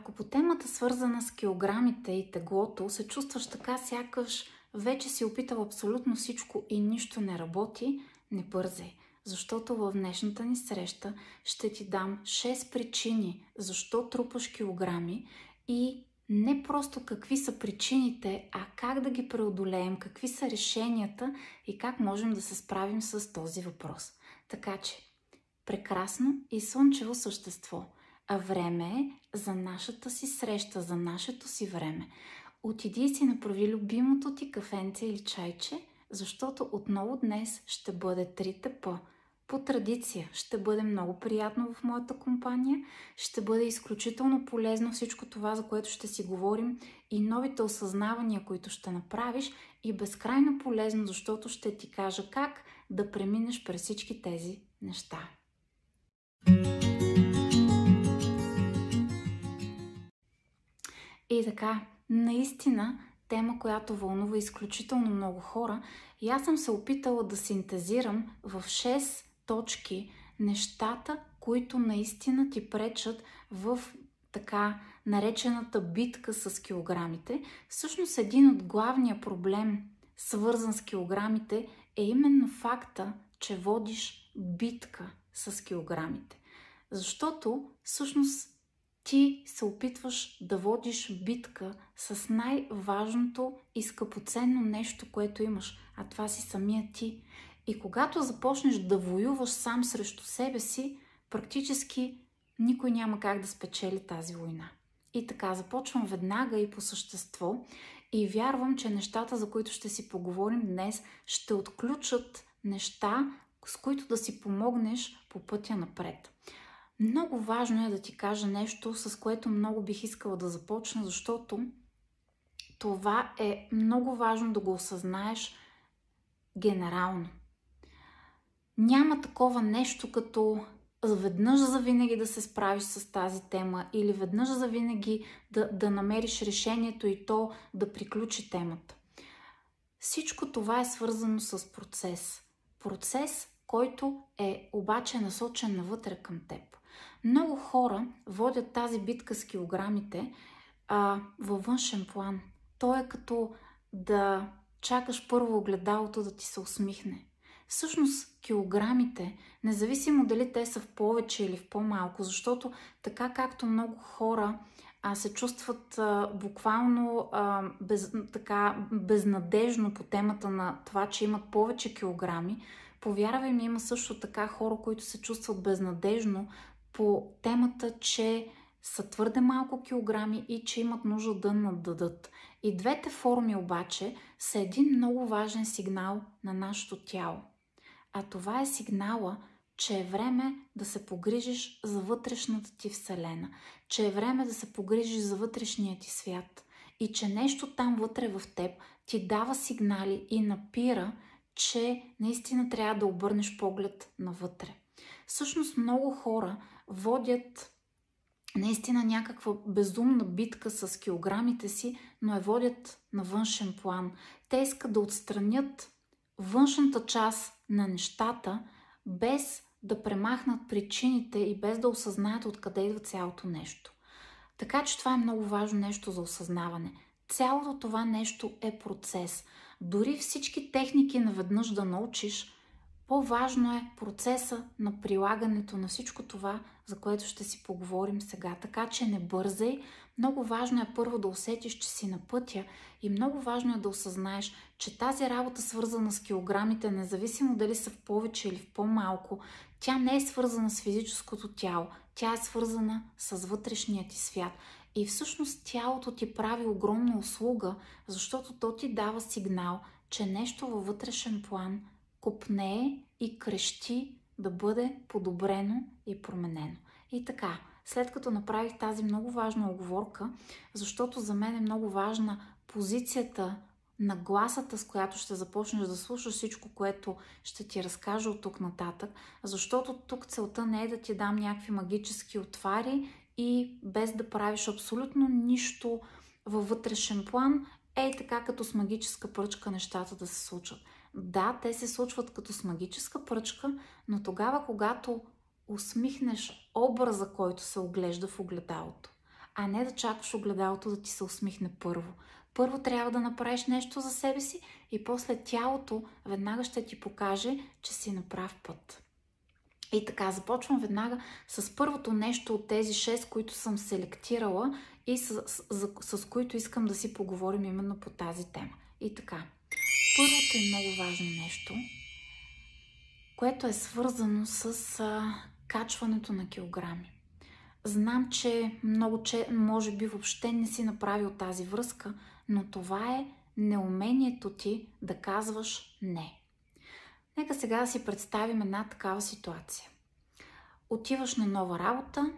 Ако по темата свързана с килограмите и теглото се чувстваш така, сякаш вече си опитал абсолютно всичко и нищо не работи, не бързай. Защото в днешната ни среща ще ти дам 6 причини защо трупаш килограми и не просто какви са причините, а как да ги преодолеем, какви са решенията и как можем да се справим с този въпрос. Така че, прекрасно и слънчево същество – а време е за нашата си среща, за нашето си време. Отиди и си направи любимото ти кафенце или чайче, защото отново днес ще бъде трите П. По традиция ще бъде много приятно в моята компания, ще бъде изключително полезно всичко това, за което ще си говорим и новите осъзнавания, които ще направиш и безкрайно полезно, защото ще ти кажа как да преминеш през всички тези неща. И така, наистина тема, която вълнува изключително много хора. И аз съм се опитала да синтезирам в 6 точки нещата, които наистина ти пречат в така наречената битка с килограмите. Всъщност един от главния проблем, свързан с килограмите, е именно факта, че водиш битка с килограмите. Защото всъщност ти се опитваш да водиш битка с най-важното и скъпоценно нещо, което имаш, а това си самия ти. И когато започнеш да воюваш сам срещу себе си, практически никой няма как да спечели тази война. И така, започвам веднага и по същество и вярвам, че нещата, за които ще си поговорим днес, ще отключат неща, с които да си помогнеш по пътя напред. Много важно е да ти кажа нещо, с което много бих искала да започна, защото това е много важно да го осъзнаеш генерално. Няма такова нещо като веднъж за винаги да се справиш с тази тема или веднъж за винаги да, да намериш решението и то да приключи темата. Всичко това е свързано с процес. Процес, който е обаче насочен навътре към теб. Много хора водят тази битка с килограмите а, във външен план. То е като да чакаш първо огледалото да ти се усмихне. Всъщност килограмите, независимо дали те са в повече или в по-малко, защото така както много хора а, се чувстват а, буквално а, без, така, безнадежно по темата на това, че имат повече килограми, повярвай ми, има също така хора, които се чувстват безнадежно по темата, че са твърде малко килограми и че имат нужда да нададат. И двете форми обаче са един много важен сигнал на нашето тяло. А това е сигнала, че е време да се погрижиш за вътрешната ти вселена, че е време да се погрижиш за вътрешния ти свят и че нещо там вътре в теб ти дава сигнали и напира, че наистина трябва да обърнеш поглед навътре. Всъщност много хора водят наистина някаква безумна битка с килограмите си, но я водят на външен план. Те искат да отстранят външната част на нещата, без да премахнат причините и без да осъзнаят откъде идва цялото нещо. Така че това е много важно нещо за осъзнаване. Цялото това нещо е процес. Дори всички техники наведнъж да научиш, по-важно е процеса на прилагането на всичко това, за което ще си поговорим сега. Така че не бързай. Много важно е първо да усетиш, че си на пътя и много важно е да осъзнаеш, че тази работа, свързана с килограмите, независимо дали са в повече или в по-малко, тя не е свързана с физическото тяло. Тя е свързана с вътрешния ти свят. И всъщност тялото ти прави огромна услуга, защото то ти дава сигнал, че нещо във вътрешен план – копнее и крещи да бъде подобрено и променено. И така, след като направих тази много важна оговорка, защото за мен е много важна позицията на гласата, с която ще започнеш да слушаш всичко, което ще ти разкажа от тук нататък, защото тук целта не е да ти дам някакви магически отвари и без да правиш абсолютно нищо във вътрешен план, ей така като с магическа пръчка нещата да се случат. Да, те се случват като с магическа пръчка, но тогава, когато усмихнеш образа, който се оглежда в огледалото, а не да чакаш огледалото да ти се усмихне първо. Първо трябва да направиш нещо за себе си и после тялото веднага ще ти покаже, че си на прав път. И така, започвам веднага с първото нещо от тези 6, които съм селектирала и с, с, с, с които искам да си поговорим именно по тази тема. И така, първото и много важно нещо, което е свързано с а, качването на килограми. Знам, че много, че може би въобще не си направил тази връзка, но това е неумението ти да казваш не. Нека сега да си представим една такава ситуация. Отиваш на нова работа,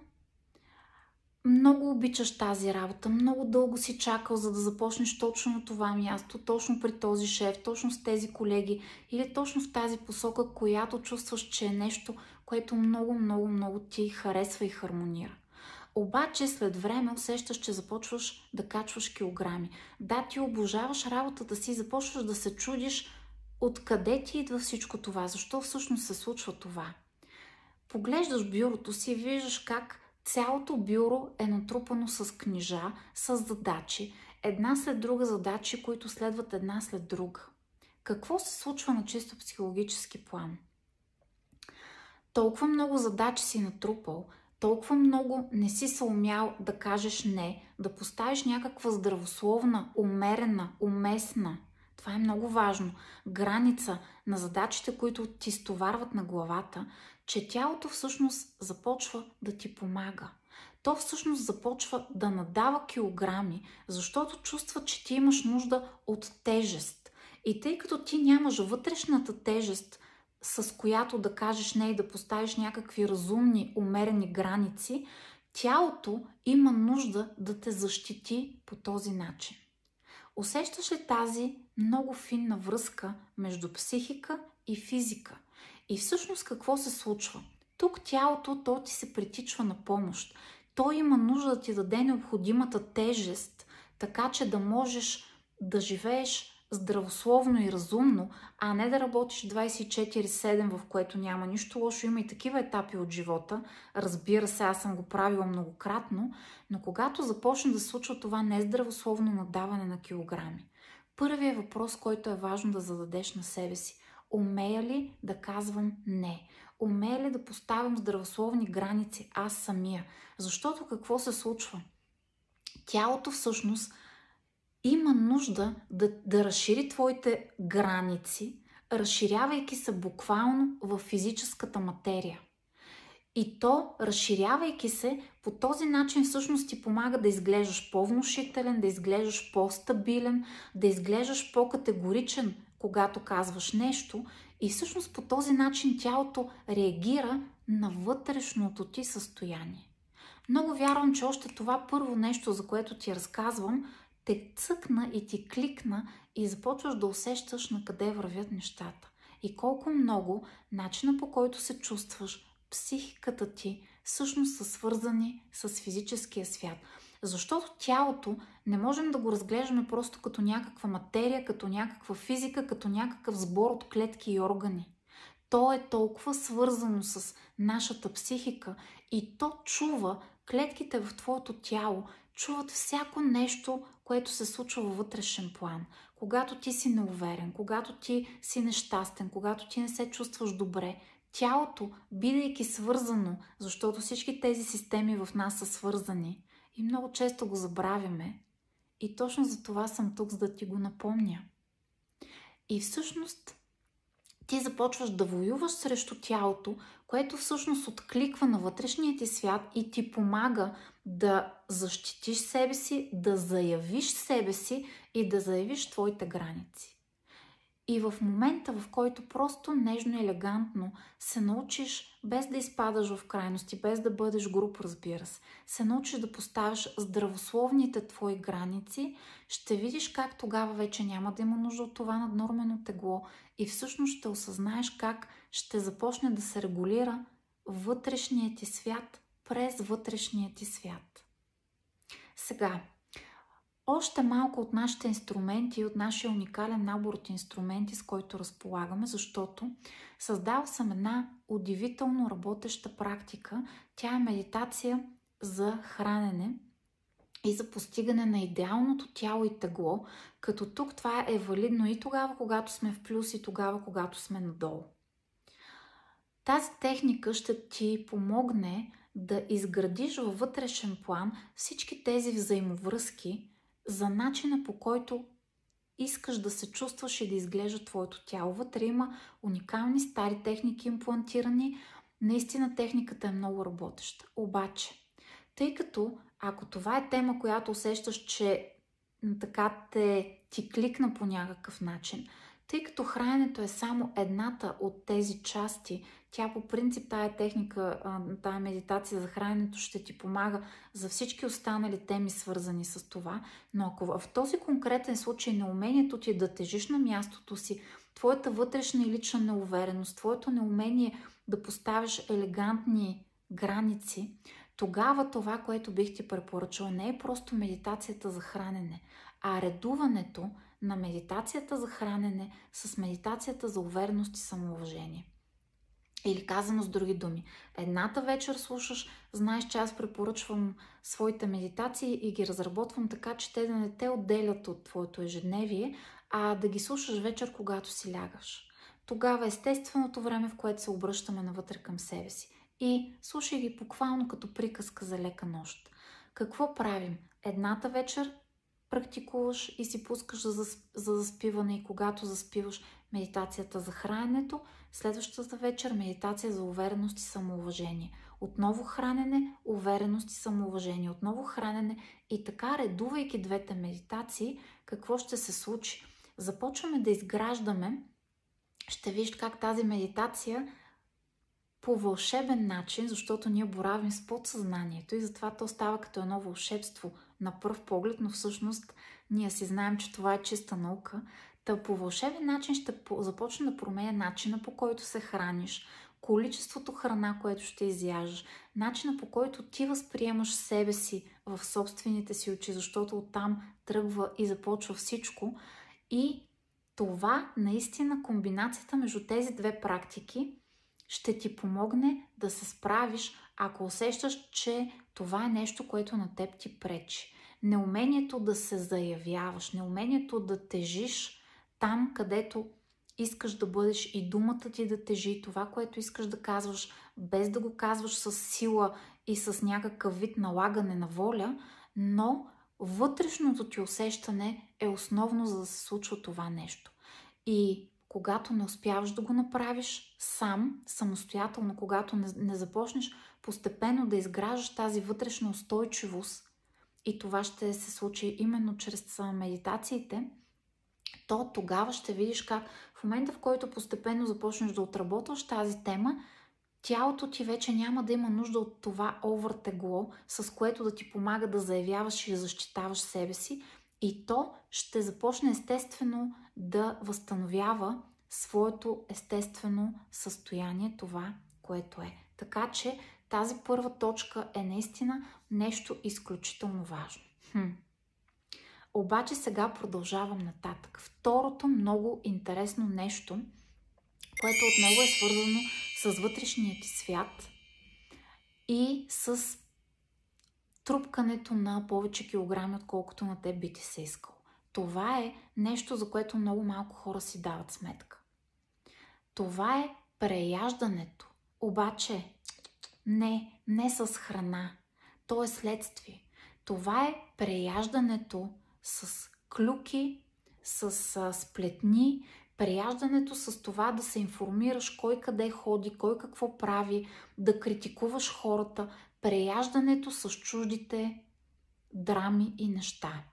много обичаш тази работа, много дълго си чакал, за да започнеш точно на това място, точно при този шеф, точно с тези колеги или точно в тази посока, която чувстваш, че е нещо, което много, много, много ти харесва и хармонира. Обаче след време усещаш, че започваш да качваш килограми. Да, ти обожаваш работата си, започваш да се чудиш откъде ти идва всичко това, защо всъщност се случва това. Поглеждаш бюрото си и виждаш как цялото бюро е натрупано с книжа, с задачи, една след друга задачи, които следват една след друга. Какво се случва на чисто психологически план? Толкова много задачи си натрупал, толкова много не си се умял да кажеш не, да поставиш някаква здравословна, умерена, уместна, това е много важно, граница на задачите, които ти стоварват на главата, че тялото всъщност започва да ти помага. То всъщност започва да надава килограми, защото чувства, че ти имаш нужда от тежест. И тъй като ти нямаш вътрешната тежест, с която да кажеш не и да поставиш някакви разумни, умерени граници, тялото има нужда да те защити по този начин. Усещаш ли тази много финна връзка между психика и физика? И всъщност какво се случва? Тук тялото, то ти се притичва на помощ. То има нужда да ти даде необходимата тежест, така че да можеш да живееш здравословно и разумно, а не да работиш 24-7, в което няма нищо лошо. Има и такива етапи от живота. Разбира се, аз съм го правила многократно, но когато започне да случва това нездравословно надаване на килограми, първият въпрос, който е важно да зададеш на себе си. Умея ли да казвам не? Умея ли да поставям здравословни граници аз самия? Защото какво се случва? Тялото всъщност има нужда да, да разшири твоите граници, разширявайки се буквално в физическата материя. И то, разширявайки се, по този начин всъщност ти помага да изглеждаш по-внушителен, да изглеждаш по-стабилен, да изглеждаш по-категоричен, когато казваш нещо. И всъщност по този начин тялото реагира на вътрешното ти състояние. Много вярвам, че още това първо нещо, за което ти разказвам, те цъкна и ти кликна и започваш да усещаш на къде вървят нещата. И колко много начина по който се чувстваш, психиката ти, всъщност са свързани с физическия свят. Защото тялото не можем да го разглеждаме просто като някаква материя, като някаква физика, като някакъв сбор от клетки и органи. То е толкова свързано с нашата психика и то чува клетките в твоето тяло, чуват всяко нещо, което се случва във вътрешен план. Когато ти си неуверен, когато ти си нещастен, когато ти не се чувстваш добре, тялото, бидейки свързано, защото всички тези системи в нас са свързани и много често го забравяме, и точно за това съм тук, за да ти го напомня. И всъщност ти започваш да воюваш срещу тялото, което всъщност откликва на вътрешния ти свят и ти помага да защитиш себе си, да заявиш себе си и да заявиш твоите граници. И в момента, в който просто нежно и елегантно се научиш, без да изпадаш в крайности, без да бъдеш груп, разбира се, се научиш да поставяш здравословните твои граници, ще видиш как тогава вече няма да има нужда от това наднормено тегло и всъщност ще осъзнаеш как ще започне да се регулира вътрешният ти свят през вътрешния ти свят. Сега, още малко от нашите инструменти, от нашия уникален набор от инструменти, с който разполагаме, защото създал съм една удивително работеща практика. Тя е медитация за хранене и за постигане на идеалното тяло и тегло, като тук това е валидно и тогава, когато сме в плюс и тогава, когато сме надолу. Тази техника ще ти помогне да изградиш във вътрешен план всички тези взаимовръзки за начина по който искаш да се чувстваш и да изглежда твоето тяло. Вътре има уникални стари техники имплантирани. Наистина техниката е много работеща. Обаче, тъй като ако това е тема, която усещаш, че така те ти кликна по някакъв начин, тъй като храненето е само едната от тези части, тя по принцип тая техника, тая медитация за храненето ще ти помага за всички останали теми свързани с това, но ако в този конкретен случай неумението ти е да тежиш на мястото си, твоята вътрешна и лична неувереност, твоето неумение да поставиш елегантни граници, тогава това, което бих ти препоръчала, не е просто медитацията за хранене, а редуването на медитацията за хранене с медитацията за увереност и самоуважение. Или казано с други думи, едната вечер слушаш, знаеш, че аз препоръчвам своите медитации и ги разработвам така, че те да не те отделят от твоето ежедневие, а да ги слушаш вечер, когато си лягаш. Тогава е естественото време, в което се обръщаме навътре към себе си. И слушай ги буквално като приказка за лека нощ. Какво правим? Едната вечер практикуваш и си пускаш за, за заспиване и когато заспиваш медитацията за храненето, следващата вечер медитация за увереност и самоуважение. Отново хранене, увереност и самоуважение. Отново хранене и така редувайки двете медитации, какво ще се случи? Започваме да изграждаме, ще виж как тази медитация по вълшебен начин, защото ние боравим с подсъзнанието и затова то става като едно вълшебство на пръв поглед, но всъщност ние си знаем, че това е чиста наука. Та по вълшебен начин ще започне да променя начина по който се храниш, количеството храна, което ще изяждаш, начина по който ти възприемаш себе си в собствените си очи, защото оттам тръгва и започва всичко. И това наистина комбинацията между тези две практики ще ти помогне да се справиш, ако усещаш, че това е нещо, което на теб ти пречи. Неумението да се заявяваш, неумението да тежиш там, където искаш да бъдеш и думата ти да тежи, това, което искаш да казваш, без да го казваш с сила и с някакъв вид налагане на воля, но вътрешното ти усещане е основно за да се случва това нещо. И когато не успяваш да го направиш сам, самостоятелно, когато не, не започнеш постепенно да изграждаш тази вътрешна устойчивост, и това ще се случи именно чрез медитациите, то тогава ще видиш как в момента, в който постепенно започнеш да отработваш тази тема, тялото ти вече няма да има нужда от това овъртегло, с което да ти помага да заявяваш и защитаваш себе си, и то ще започне естествено да възстановява своето естествено състояние, това, което е. Така че тази първа точка е наистина нещо изключително важно. Хм. Обаче сега продължавам нататък. Второто много интересно нещо, което отново е свързано с вътрешния ти свят и с трупкането на повече килограми, отколкото на теб би ти се искал. Това е нещо, за което много малко хора си дават сметка. Това е преяждането. Обаче, не, не с храна. То е следствие. Това е преяждането с клюки, с сплетни, преяждането с това да се информираш кой къде ходи, кой какво прави, да критикуваш хората, преяждането с чуждите драми и неща.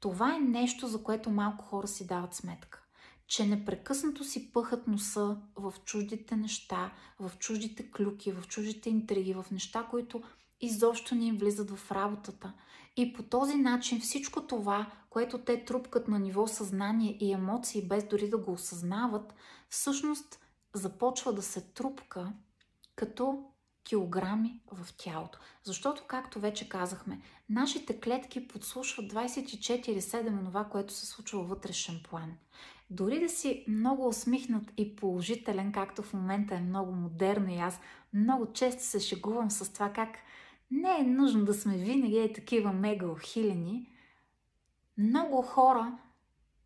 Това е нещо, за което малко хора си дават сметка. Че непрекъснато си пъхат носа в чуждите неща, в чуждите клюки, в чуждите интриги, в неща, които изобщо не им влизат в работата. И по този начин всичко това, което те трупкат на ниво съзнание и емоции, без дори да го осъзнават, всъщност започва да се трупка като килограми в тялото. Защото, както вече казахме, нашите клетки подслушват 24-7 това, което се случва във вътрешен план. Дори да си много усмихнат и положителен, както в момента е много модерно и аз много често се шегувам с това как Не е нужно да сме винаги е такива мега охилени. Много хора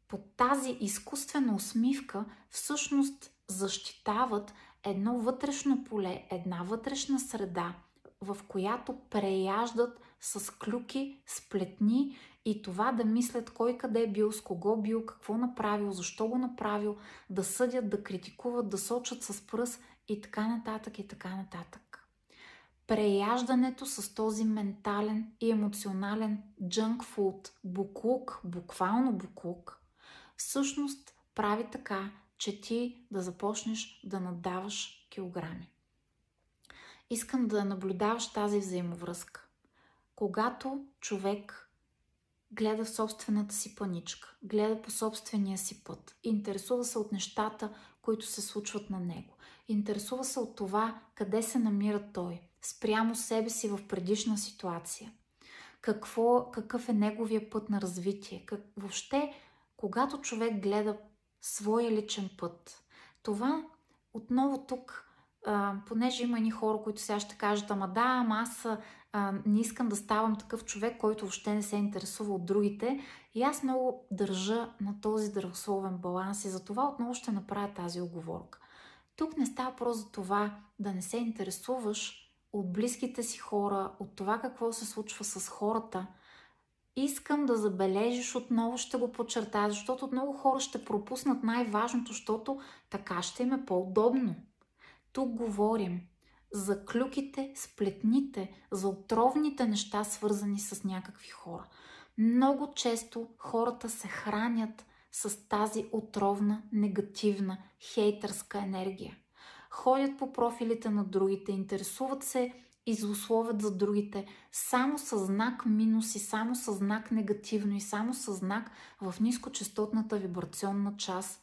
под тази изкуствена усмивка всъщност защитават едно вътрешно поле, една вътрешна среда, в която преяждат с клюки, сплетни и това да мислят кой къде е бил, с кого бил, какво направил, защо го направил, да съдят, да критикуват, да сочат с пръст и така нататък и така нататък. Преяждането с този ментален и емоционален junk food, буклук, буквално буклук, всъщност прави така, че ти да започнеш да надаваш килограми. Искам да наблюдаваш тази взаимовръзка. Когато човек гледа в собствената си паничка, гледа по собствения си път, интересува се от нещата, които се случват на него, интересува се от това къде се намира той, спрямо себе си в предишна ситуация, какво, какъв е неговия път на развитие, как, въобще, когато човек гледа своя личен път, това отново тук а, понеже има едни хора, които сега ще кажат, ама да, ама аз а, не искам да ставам такъв човек, който въобще не се интересува от другите. И аз много държа на този здравословен баланс и за това отново ще направя тази оговорка. Тук не става просто това да не се интересуваш от близките си хора, от това какво се случва с хората. Искам да забележиш, отново ще го подчертая, защото много хора ще пропуснат най-важното, защото така ще им е по-удобно. Тук говорим за клюките, сплетните, за отровните неща, свързани с някакви хора. Много често хората се хранят с тази отровна, негативна, хейтърска енергия. Ходят по профилите на другите, интересуват се и злословят за другите, само с знак минус и само с знак негативно и само с знак в нискочастотната вибрационна част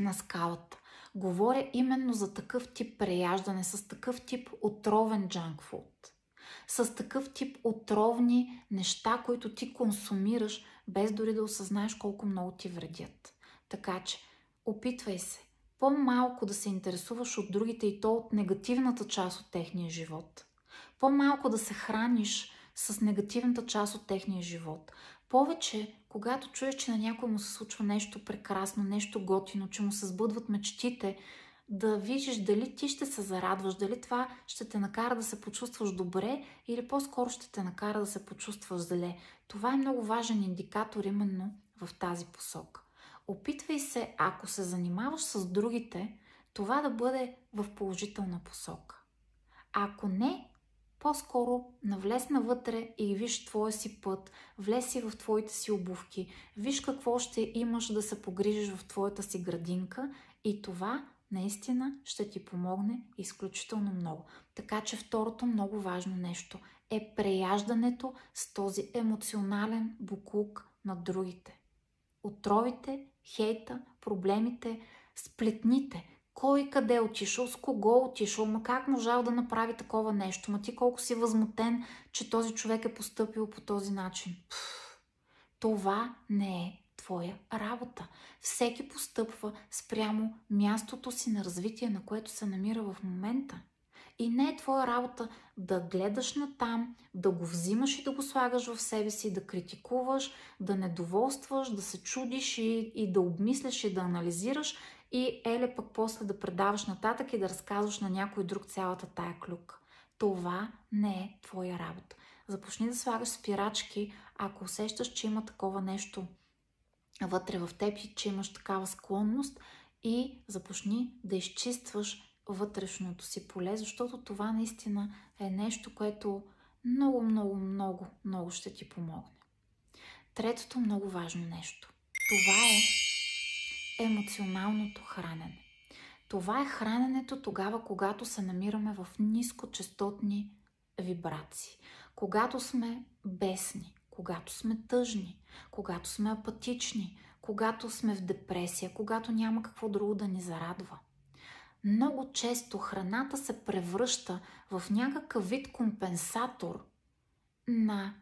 на скалата. Говоря именно за такъв тип преяждане, с такъв тип отровен фуд. С такъв тип отровни неща, които ти консумираш, без дори да осъзнаеш колко много ти вредят. Така че, опитвай се по-малко да се интересуваш от другите и то от негативната част от техния живот. По-малко да се храниш с негативната част от техния живот. Повече, когато чуеш, че на някой му се случва нещо прекрасно, нещо готино, че му се сбъдват мечтите, да видиш дали ти ще се зарадваш, дали това ще те накара да се почувстваш добре или по-скоро ще те накара да се почувстваш зле. Това е много важен индикатор именно в тази посока. Опитвай се, ако се занимаваш с другите, това да бъде в положителна посока. ако не, по-скоро навлез навътре и виж твоя си път, влез си в твоите си обувки, виж какво ще имаш да се погрижиш в твоята си градинка и това наистина ще ти помогне изключително много. Така че второто много важно нещо е преяждането с този емоционален буклук на другите. Отровите, хейта, проблемите, сплетните, кой къде е отишъл, с кого е отишъл, ма как можал да направи такова нещо, ма ти колко си възмутен, че този човек е поступил по този начин. Пфф, това не е твоя работа. Всеки постъпва спрямо мястото си на развитие, на което се намира в момента. И не е твоя работа да гледаш на там, да го взимаш и да го слагаш в себе си, да критикуваш, да недоволстваш, да се чудиш и, и да обмисляш и да анализираш и еле пък после да предаваш нататък и да разказваш на някой друг цялата тая клюк. Това не е твоя работа. Започни да слагаш спирачки, ако усещаш, че има такова нещо вътре в теб и че имаш такава склонност и започни да изчистваш вътрешното си поле, защото това наистина е нещо, което много, много, много, много ще ти помогне. Третото много важно нещо. Това е емоционалното хранене. Това е храненето тогава, когато се намираме в нискочастотни вибрации. Когато сме бесни, когато сме тъжни, когато сме апатични, когато сме в депресия, когато няма какво друго да ни зарадва. Много често храната се превръща в някакъв вид компенсатор на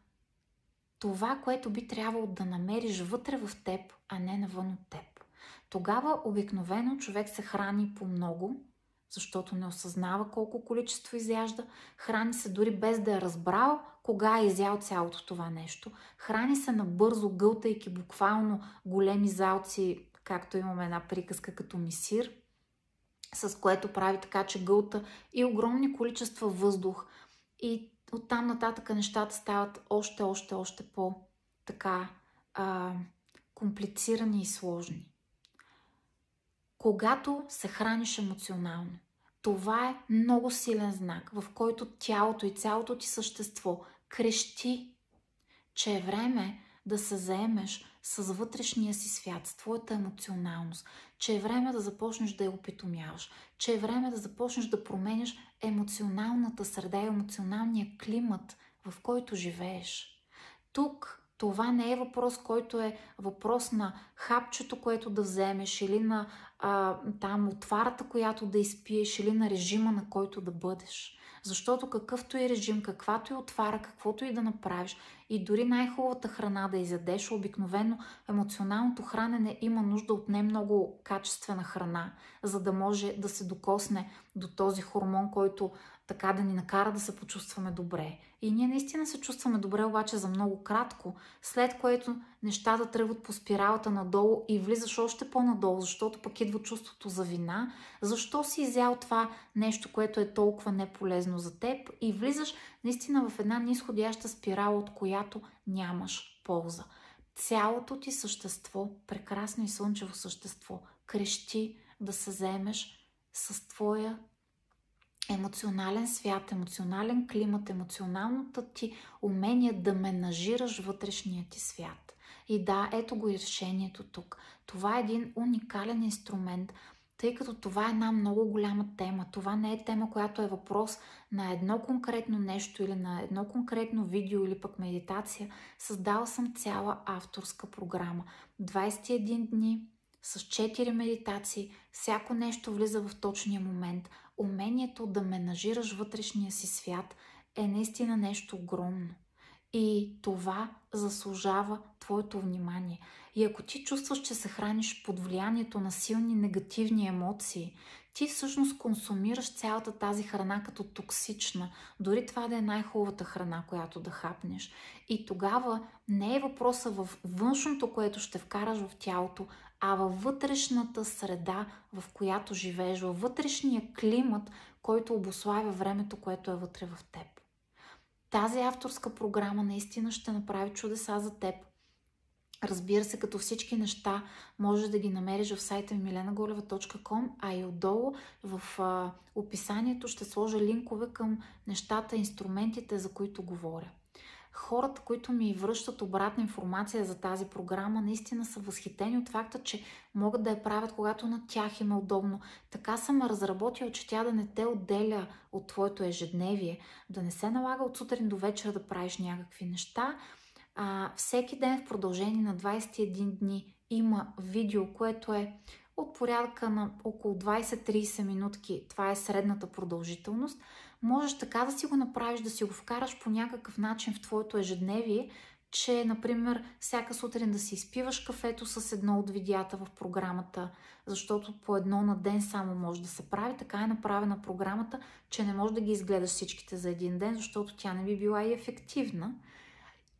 това, което би трябвало да намериш вътре в теб, а не навън от теб. Тогава обикновено човек се храни по много, защото не осъзнава колко количество изяжда, храни се дори без да е разбрал кога е изял цялото това нещо, храни се набързо, гълтайки буквално големи залци, както имаме една приказка като мисир, с което прави така, че гълта и огромни количества въздух. И оттам нататък нещата стават още, още, още по-така а, комплицирани и сложни когато се храниш емоционално. Това е много силен знак, в който тялото и цялото ти същество крещи, че е време да се заемеш с вътрешния си свят, с твоята емоционалност, че е време да започнеш да я опитомяваш, че е време да започнеш да променяш емоционалната среда и емоционалния климат, в който живееш. Тук това не е въпрос, който е въпрос на хапчето, което да вземеш или на а, там отварата, която да изпиеш или на режима, на който да бъдеш. Защото какъвто и режим, каквато и отвара, каквото и да направиш, и дори най-хубавата храна да изядеш, обикновено емоционалното хранене има нужда от не много качествена храна, за да може да се докосне до този хормон, който така да ни накара да се почувстваме добре. И ние наистина се чувстваме добре, обаче за много кратко, след което нещата тръгват по спиралата надолу и влизаш още по-надолу, защото пък идва чувството за вина. Защо си изял това нещо, което е толкова неполезно за теб и влизаш наистина в една нисходяща спирала, от която нямаш полза. Цялото ти същество, прекрасно и слънчево същество, крещи да се заемеш с твоя емоционален свят, емоционален климат, емоционалното ти умение да менажираш вътрешния ти свят. И да, ето го и решението тук. Това е един уникален инструмент, тъй като това е една много голяма тема. Това не е тема, която е въпрос на едно конкретно нещо или на едно конкретно видео или пък медитация. Създала съм цяла авторска програма. 21 дни с 4 медитации. Всяко нещо влиза в точния момент умението да менажираш вътрешния си свят е наистина нещо огромно. И това заслужава твоето внимание. И ако ти чувстваш, че се храниш под влиянието на силни негативни емоции, ти всъщност консумираш цялата тази храна като токсична, дори това да е най-хубавата храна, която да хапнеш. И тогава не е въпроса в външното, което ще вкараш в тялото, а във вътрешната среда, в която живееш, във вътрешния климат, който обославя времето, което е вътре в теб. Тази авторска програма наистина ще направи чудеса за теб. Разбира се, като всички неща, можеш да ги намериш в сайта milenagoleva.com, а и отдолу в а, описанието ще сложа линкове към нещата, инструментите, за които говоря хората, които ми връщат обратна информация за тази програма, наистина са възхитени от факта, че могат да я правят, когато на тях им е удобно. Така съм разработила, че тя да не те отделя от твоето ежедневие, да не се налага от сутрин до вечер да правиш някакви неща. А, всеки ден в продължение на 21 дни има видео, което е от порядка на около 20-30 минутки. Това е средната продължителност – можеш така да си го направиш, да си го вкараш по някакъв начин в твоето ежедневие, че, например, всяка сутрин да си изпиваш кафето с едно от видеята в програмата, защото по едно на ден само може да се прави. Така е направена програмата, че не можеш да ги изгледаш всичките за един ден, защото тя не би била и ефективна.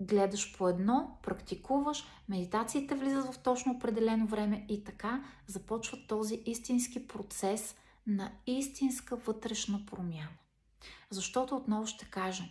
Гледаш по едно, практикуваш, медитациите влизат в точно определено време и така започва този истински процес на истинска вътрешна промяна. Защото отново ще кажа,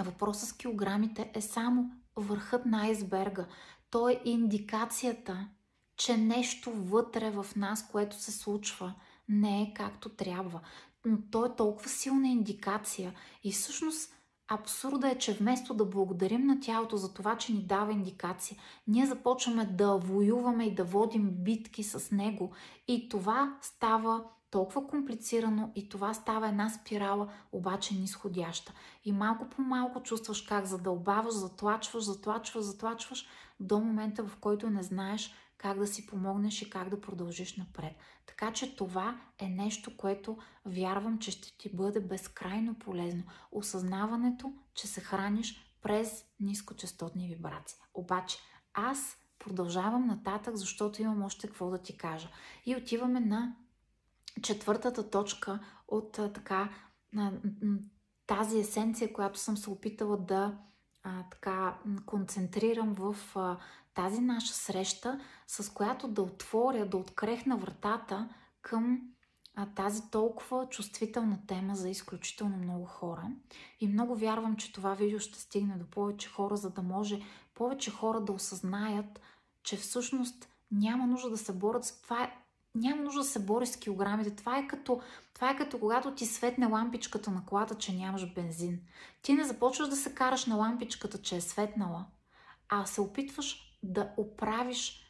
въпросът с килограмите е само върхът на айсберга. То е индикацията, че нещо вътре в нас, което се случва, не е както трябва. Но то е толкова силна индикация и всъщност Абсурда е, че вместо да благодарим на тялото за това, че ни дава индикация, ние започваме да воюваме и да водим битки с него. И това става толкова комплицирано и това става една спирала, обаче нисходяща. И малко по малко чувстваш как задълбаваш, затлачваш, затлачваш, затлачваш до момента, в който не знаеш как да си помогнеш и как да продължиш напред. Така че това е нещо, което вярвам, че ще ти бъде безкрайно полезно. Осъзнаването, че се храниш през нискочастотни вибрации. Обаче аз продължавам нататък, защото имам още какво да ти кажа. И отиваме на четвъртата точка от така тази есенция, която съм се опитала да а, така концентрирам в а, тази наша среща, с която да отворя, да открехна вратата към а, тази толкова чувствителна тема за изключително много хора. И много вярвам, че това видео ще стигне до повече хора, за да може повече хора да осъзнаят, че всъщност няма нужда да се борят с това. Няма нужда да се бори с килограмите. Това е, като, това е като когато ти светне лампичката на колата, че нямаш бензин. Ти не започваш да се караш на лампичката, че е светнала, а се опитваш да оправиш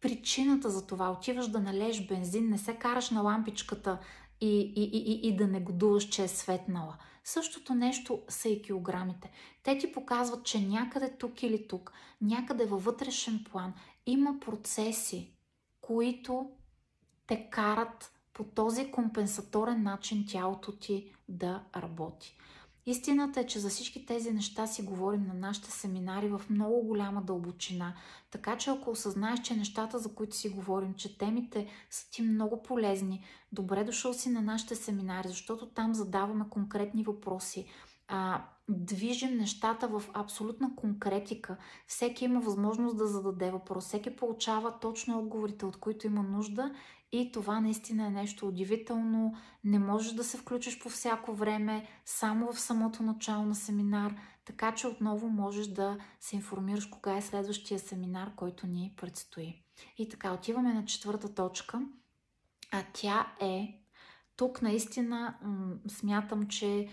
причината за това. Отиваш да налееш бензин, не се караш на лампичката и, и, и, и да не годуваш, че е светнала. Същото нещо са и килограмите. Те ти показват, че някъде тук или тук, някъде във вътрешен план има процеси, които те карат по този компенсаторен начин тялото ти да работи. Истината е, че за всички тези неща си говорим на нашите семинари в много голяма дълбочина. Така че ако осъзнаеш, че нещата, за които си говорим, че темите са ти много полезни, добре дошъл си на нашите семинари, защото там задаваме конкретни въпроси. А, движим нещата в абсолютна конкретика. Всеки има възможност да зададе въпрос. Всеки получава точно отговорите, от които има нужда и това наистина е нещо удивително. Не можеш да се включиш по всяко време, само в самото начало на семинар, така че отново можеш да се информираш кога е следващия семинар, който ни предстои. И така, отиваме на четвърта точка, а тя е тук наистина смятам, че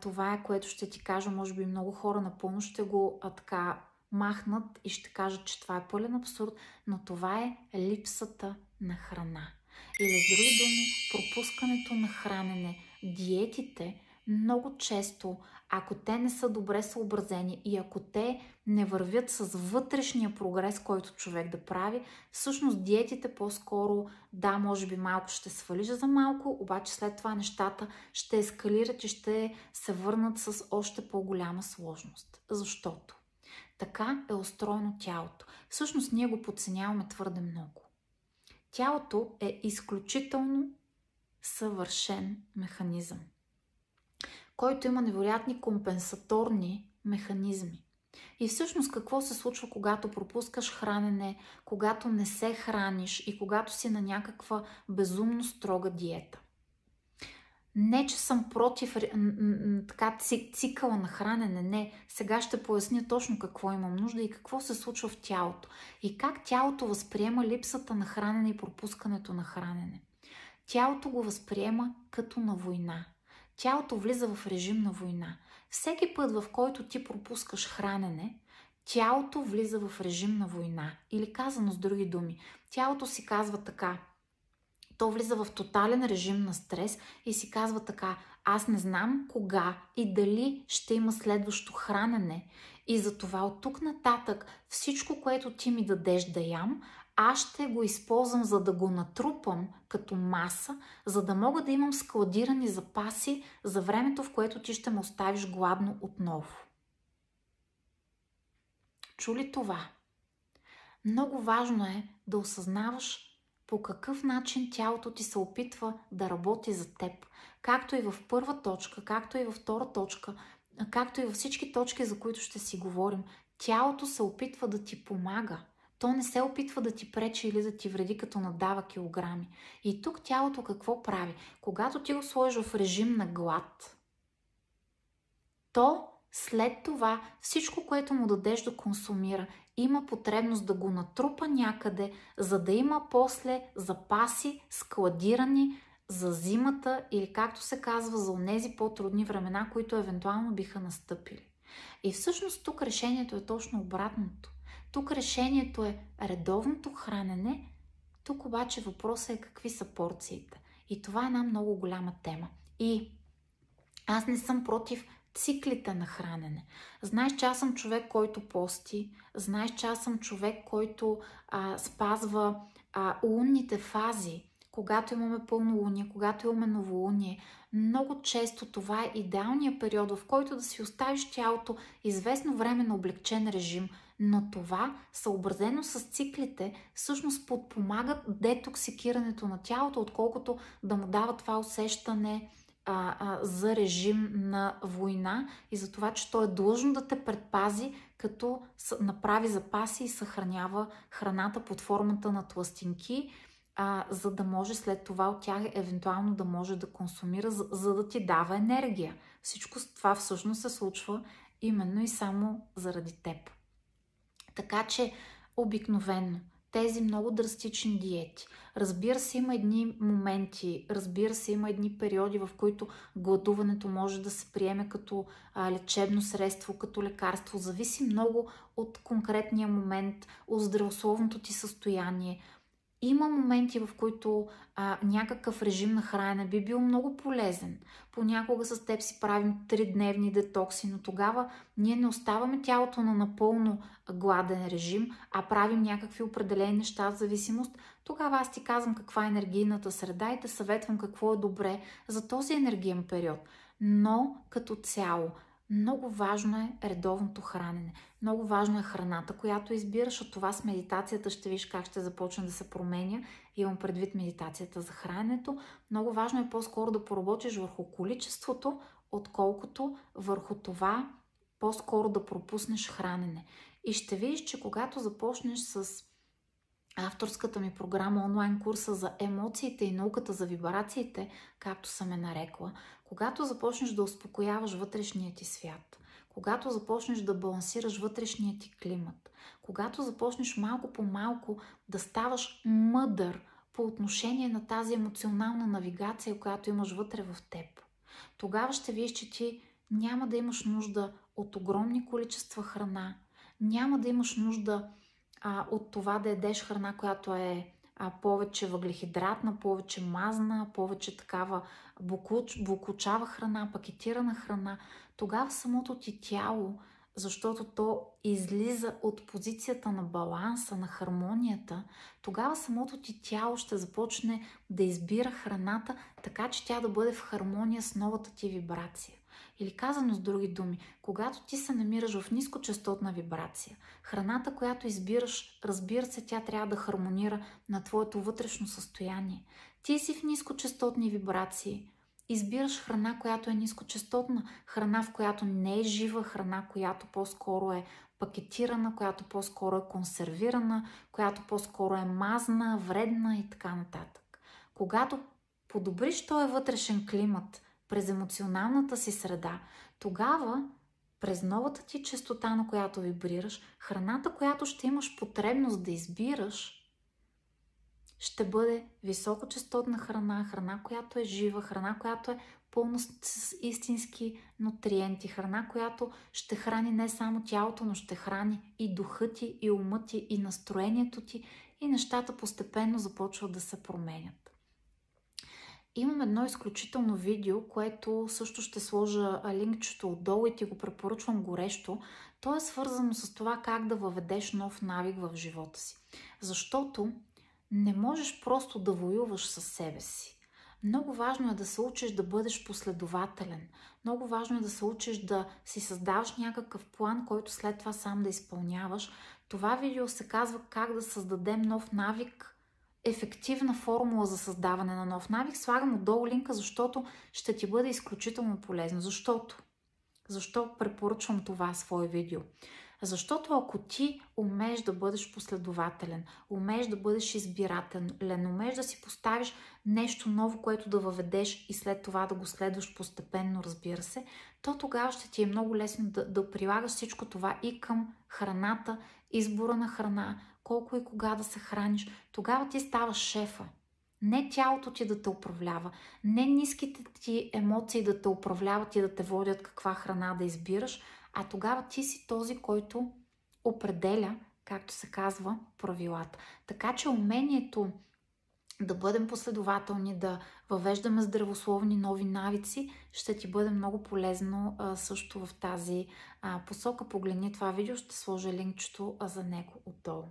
това е което ще ти кажа. Може би много хора напълно ще го а, така махнат и ще кажат, че това е пълен абсурд, но това е липсата на храна. Или с други думи, пропускането на хранене, диетите много често, ако те не са добре съобразени и ако те не вървят с вътрешния прогрес, който човек да прави, всъщност диетите по-скоро, да, може би малко ще свалиш за малко, обаче след това нещата ще ескалират и ще се върнат с още по-голяма сложност. Защото така е устроено тялото. Всъщност ние го подценяваме твърде много. Тялото е изключително съвършен механизъм, който има невероятни компенсаторни механизми. И всъщност какво се случва, когато пропускаш хранене, когато не се храниш и когато си на някаква безумно строга диета? Не, че съм против така, цикъла на хранене, не. Сега ще поясня точно какво имам нужда и какво се случва в тялото. И как тялото възприема липсата на хранене и пропускането на хранене. Тялото го възприема като на война. Тялото влиза в режим на война. Всеки път, в който ти пропускаш хранене, тялото влиза в режим на война. Или казано с други думи, тялото си казва така – то влиза в тотален режим на стрес и си казва така, аз не знам кога и дали ще има следващо хранене. И затова от тук нататък всичко, което ти ми дадеш да ям, аз ще го използвам за да го натрупам като маса, за да мога да имам складирани запаси за времето, в което ти ще ме оставиш гладно отново. Чули това? Много важно е да осъзнаваш по какъв начин тялото ти се опитва да работи за теб. Както и в първа точка, както и във втора точка, както и във всички точки, за които ще си говорим, тялото се опитва да ти помага. То не се опитва да ти пречи или да ти вреди, като надава килограми. И тук тялото какво прави? Когато ти го сложиш в режим на глад, то след това всичко, което му дадеш да консумира, има потребност да го натрупа някъде, за да има после запаси складирани за зимата или както се казва за онези по-трудни времена, които евентуално биха настъпили. И всъщност тук решението е точно обратното. Тук решението е редовното хранене, тук обаче въпросът е какви са порциите. И това е една много голяма тема. И аз не съм против циклите на хранене. Знаеш, че аз съм човек, който пости, знаеш, че аз съм човек, който а, спазва а, лунните фази, когато имаме пълнолуние, когато имаме новолуние. Много често това е идеалният период, в който да си оставиш тялото известно време на облегчен режим, Но това, съобразено с циклите, всъщност подпомагат детоксикирането на тялото, отколкото да му дава това усещане а, а, за режим на война и за това, че той е длъжно да те предпази, като направи запаси и съхранява храната под формата на тластинки, а, за да може след това от тях евентуално да може да консумира, за, за да ти дава енергия. Всичко това всъщност се случва именно и само заради теб. Така че обикновенно тези много драстични диети. Разбира се, има едни моменти, разбира се, има едни периоди, в които гладуването може да се приеме като а, лечебно средство, като лекарство. Зависи много от конкретния момент, от здравословното ти състояние, има моменти, в които а, някакъв режим на хранене би бил много полезен. Понякога с теб си правим тридневни детокси, но тогава ние не оставаме тялото на напълно гладен режим, а правим някакви определени неща в зависимост. Тогава аз ти казвам каква е енергийната среда и те съветвам какво е добре за този енергиен период. Но като цяло, много важно е редовното хранене. Много важно е храната, която избираш. От това с медитацията ще виж как ще започне да се променя. Имам предвид медитацията за храненето. Много важно е по-скоро да поработиш върху количеството, отколкото върху това по-скоро да пропуснеш хранене. И ще видиш, че когато започнеш с авторската ми програма, онлайн курса за емоциите и науката за вибрациите, както съм е нарекла, когато започнеш да успокояваш вътрешния ти свят, когато започнеш да балансираш вътрешния ти климат, когато започнеш малко по малко да ставаш мъдър по отношение на тази емоционална навигация, която имаш вътре в теб, тогава ще видиш, че ти няма да имаш нужда от огромни количества храна, няма да имаш нужда а, от това да едеш храна, която е а, повече въглехидратна, повече мазна, повече такава буклуч, буклучава храна, пакетирана храна, тогава самото ти тяло, защото то излиза от позицията на баланса, на хармонията, тогава самото ти тяло ще започне да избира храната, така че тя да бъде в хармония с новата ти вибрация. Или казано с други думи, когато ти се намираш в нискочастотна вибрация, храната, която избираш, разбира се, тя трябва да хармонира на твоето вътрешно състояние. Ти си в нискочастотни вибрации, избираш храна, която е нискочастотна, храна, в която не е жива, храна, която по-скоро е пакетирана, която по-скоро е консервирана, която по-скоро е мазна, вредна и така нататък. Когато подобриш този вътрешен климат през емоционалната си среда, тогава през новата ти частота, на която вибрираш, храната, която ще имаш потребност да избираш, ще бъде високочастотна храна, храна, която е жива, храна, която е пълно с истински нутриенти, храна, която ще храни не само тялото, но ще храни и духа ти, и ума ти, и настроението ти, и нещата постепенно започват да се променят. Имам едно изключително видео, което също ще сложа линкчето отдолу и ти го препоръчвам горещо. То е свързано с това как да въведеш нов навик в живота си. Защото не можеш просто да воюваш със себе си. Много важно е да се учиш да бъдеш последователен. Много важно е да се учиш да си създаваш някакъв план, който след това сам да изпълняваш. Това видео се казва как да създадем нов навик ефективна формула за създаване на нов навик. Слагам отдолу линка, защото ще ти бъде изключително полезно. Защото? Защо препоръчвам това свое видео? Защото ако ти умееш да бъдеш последователен, умееш да бъдеш избирателен, умееш да си поставиш нещо ново, което да въведеш и след това да го следваш постепенно, разбира се, то тогава ще ти е много лесно да, да прилагаш всичко това и към храната, избора на храна, колко и кога да се храниш, тогава ти ставаш шефа. Не тялото ти да те управлява, не ниските ти емоции да те управляват и да те водят каква храна да избираш, а тогава ти си този, който определя, както се казва, правилата. Така че умението да бъдем последователни, да въвеждаме здравословни нови навици, ще ти бъде много полезно а, също в тази а, посока. Погледни това видео, ще сложа линкчето за него отдолу.